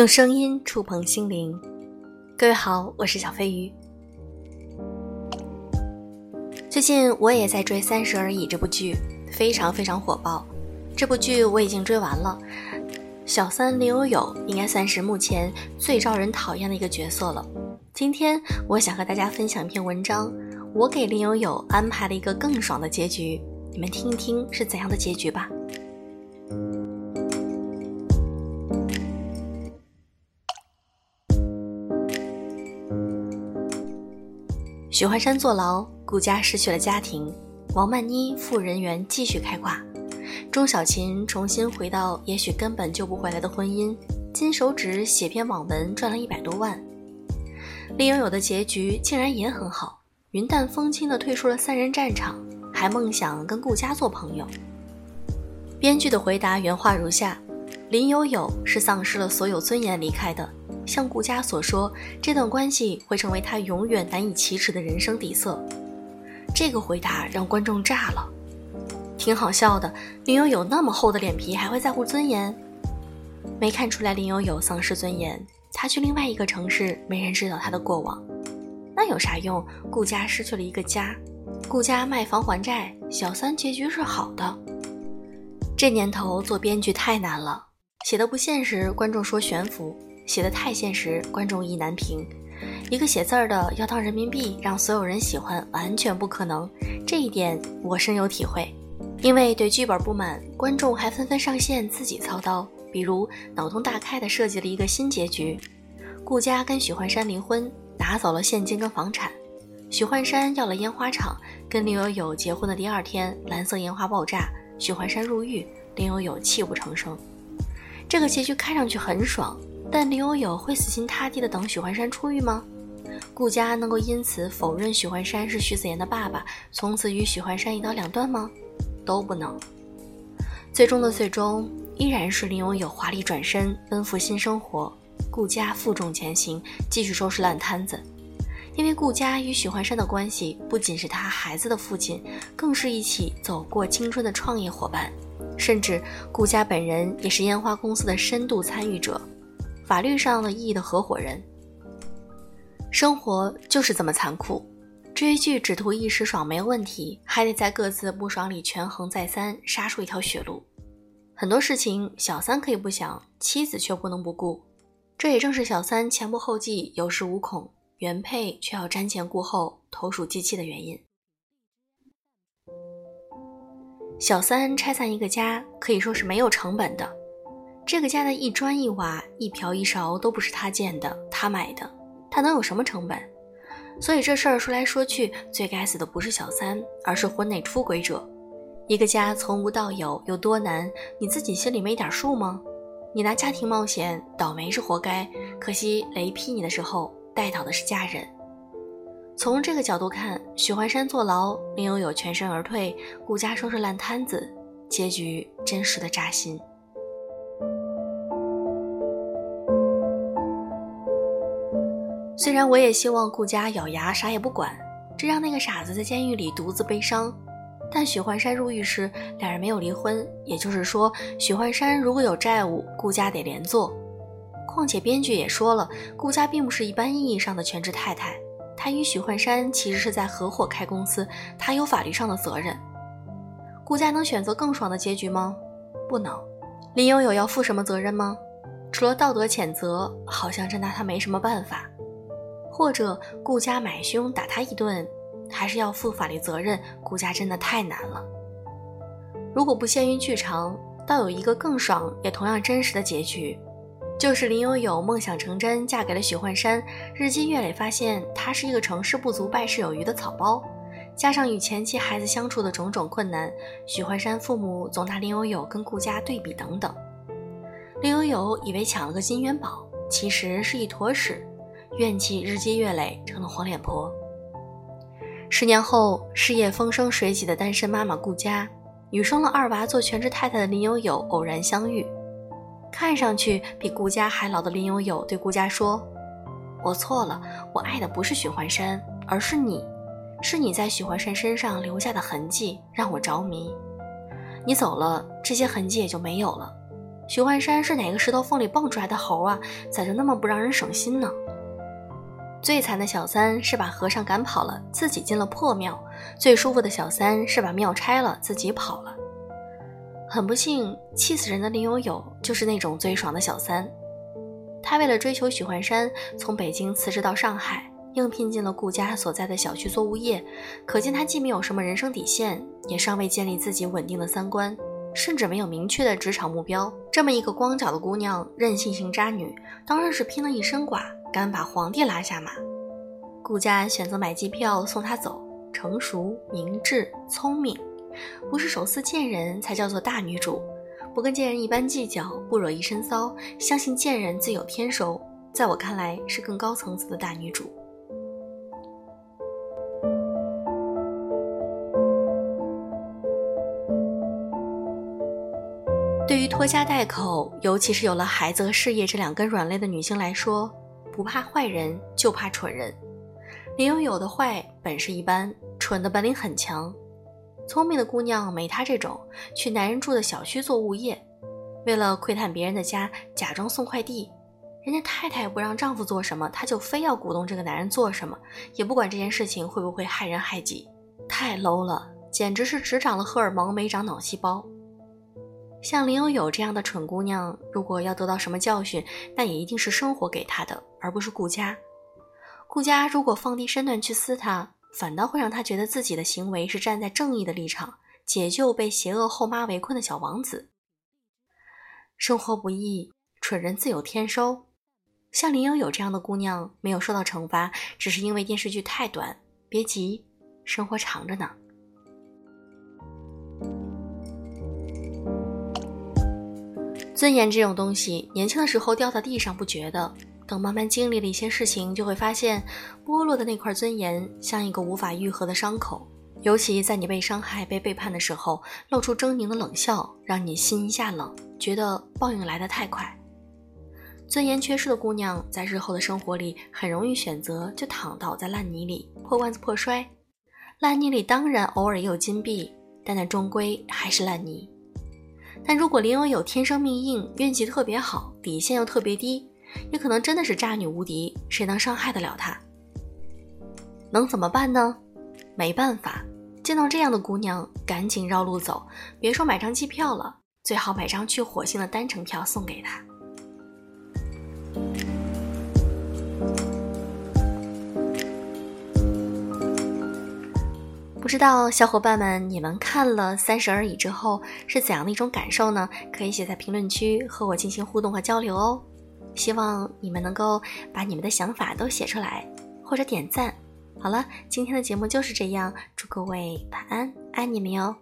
用声音触碰心灵，各位好，我是小飞鱼。最近我也在追《三十而已》这部剧，非常非常火爆。这部剧我已经追完了。小三林有有应该算是目前最招人讨厌的一个角色了。今天我想和大家分享一篇文章，我给林有有安排了一个更爽的结局，你们听一听是怎样的结局吧。许幻山坐牢，顾家失去了家庭，王曼妮赴人缘继续开挂，钟小琴重新回到也许根本救不回来的婚姻，金手指写篇网文赚了一百多万。林有有的结局竟然也很好，云淡风轻地退出了三人战场，还梦想跟顾家做朋友。编剧的回答原话如下：林有有是丧失了所有尊严离开的。像顾家所说，这段关系会成为他永远难以启齿的人生底色。这个回答让观众炸了，挺好笑的。林有有那么厚的脸皮，还会在乎尊严？没看出来林有有丧失尊严。他去另外一个城市，没人知道他的过往，那有啥用？顾家失去了一个家，顾家卖房还债，小三结局是好的。这年头做编剧太难了，写的不现实，观众说悬浮。写的太现实，观众意难平。一个写字儿的要当人民币，让所有人喜欢，完全不可能。这一点我深有体会。因为对剧本不满，观众还纷纷上线自己操刀，比如脑洞大开的设计了一个新结局：顾家跟许幻山离婚，拿走了现金跟房产；许幻山要了烟花厂，跟林有有结婚的第二天，蓝色烟花爆炸，许幻山入狱，林有有泣不成声。这个结局看上去很爽。但林有有会死心塌地的等许幻山出狱吗？顾家能够因此否认许幻山是徐子言的爸爸，从此与许幻山一刀两断吗？都不能。最终的最终，依然是林有有华丽转身，奔赴新生活。顾家负重前行，继续收拾烂摊子。因为顾家与许幻山的关系，不仅是他孩子的父亲，更是一起走过青春的创业伙伴，甚至顾家本人也是烟花公司的深度参与者。法律上的意义的合伙人，生活就是这么残酷。追剧只图一时爽没有问题，还得在各自不爽里权衡再三，杀出一条血路。很多事情小三可以不想，妻子却不能不顾。这也正是小三前仆后继、有恃无恐，原配却要瞻前顾后、投鼠忌器的原因。小三拆散一个家，可以说是没有成本的。这个家的一砖一瓦、一瓢一勺都不是他建的，他买的，他能有什么成本？所以这事儿说来说去，最该死的不是小三，而是婚内出轨者。一个家从无到有有多难？你自己心里没点数吗？你拿家庭冒险，倒霉是活该。可惜雷劈你的时候，带倒的是家人。从这个角度看，许幻山坐牢，林有有全身而退，顾家收拾烂摊子，结局真实的扎心。虽然我也希望顾家咬牙啥也不管，这让那个傻子在监狱里独自悲伤，但许幻山入狱时两人没有离婚，也就是说许幻山如果有债务，顾家得连坐。况且编剧也说了，顾家并不是一般意义上的全职太太，她与许幻山其实是在合伙开公司，她有法律上的责任。顾家能选择更爽的结局吗？不能。林有有要负什么责任吗？除了道德谴责，好像真拿他没什么办法。或者顾家买凶打他一顿，还是要负法律责任？顾家真的太难了。如果不限于剧场，倒有一个更爽也同样真实的结局，就是林有有梦想成真，嫁给了许幻山。日积月累，发现他是一个成事不足败事有余的草包。加上与前妻孩子相处的种种困难，许幻山父母总拿林有有跟顾家对比等等。林有有以为抢了个金元宝，其实是一坨屎。怨气日积月累，成了黄脸婆。十年后，事业风生水起的单身妈妈顾佳与生了二娃做全职太太的林有有偶然相遇。看上去比顾家还老的林有有对顾家说：“我错了，我爱的不是许幻山，而是你，是你在许幻山身上留下的痕迹让我着迷。你走了，这些痕迹也就没有了。许幻山是哪个石头缝里蹦出来的猴啊？咋就那么不让人省心呢？最惨的小三是把和尚赶跑了，自己进了破庙；最舒服的小三是把庙拆了，自己跑了。很不幸，气死人的林有有就是那种最爽的小三。他为了追求许幻山，从北京辞职到上海，应聘进了顾家所在的小区做物业。可见他既没有什么人生底线，也尚未建立自己稳定的三观。甚至没有明确的职场目标，这么一个光脚的姑娘，任性型渣女，当然是拼了一身剐，敢把皇帝拉下马。顾家选择买机票送她走，成熟、明智、聪明，不是手撕贱人才叫做大女主，不跟贱人一般计较，不惹一身骚，相信贱人自有天收，在我看来是更高层次的大女主。对于拖家带口，尤其是有了孩子和事业这两根软肋的女性来说，不怕坏人就怕蠢人。林有有的坏本事一般，蠢的本领很强。聪明的姑娘没她这种，去男人住的小区做物业，为了窥探别人的家，假装送快递。人家太太不让丈夫做什么，她就非要鼓动这个男人做什么，也不管这件事情会不会害人害己。太 low 了，简直是只长了荷尔蒙没长脑细胞。像林有有这样的蠢姑娘，如果要得到什么教训，那也一定是生活给她的，而不是顾家。顾家如果放低身段去撕她，反倒会让她觉得自己的行为是站在正义的立场，解救被邪恶后妈围困的小王子。生活不易，蠢人自有天收。像林有有这样的姑娘，没有受到惩罚，只是因为电视剧太短。别急，生活长着呢。尊严这种东西，年轻的时候掉到地上不觉得，等慢慢经历了一些事情，就会发现，剥落的那块尊严像一个无法愈合的伤口。尤其在你被伤害、被背叛的时候，露出狰狞的冷笑，让你心一下冷，觉得报应来得太快。尊严缺失的姑娘，在日后的生活里，很容易选择就躺倒在烂泥里，破罐子破摔。烂泥里当然偶尔也有金币，但那终归还是烂泥。但如果林有有天生命硬，运气特别好，底线又特别低，也可能真的是渣女无敌，谁能伤害得了她？能怎么办呢？没办法，见到这样的姑娘，赶紧绕路走，别说买张机票了，最好买张去火星的单程票送给她。知道小伙伴们，你们看了《三十而已》之后是怎样的一种感受呢？可以写在评论区和我进行互动和交流哦。希望你们能够把你们的想法都写出来，或者点赞。好了，今天的节目就是这样，祝各位晚安，爱你们哟。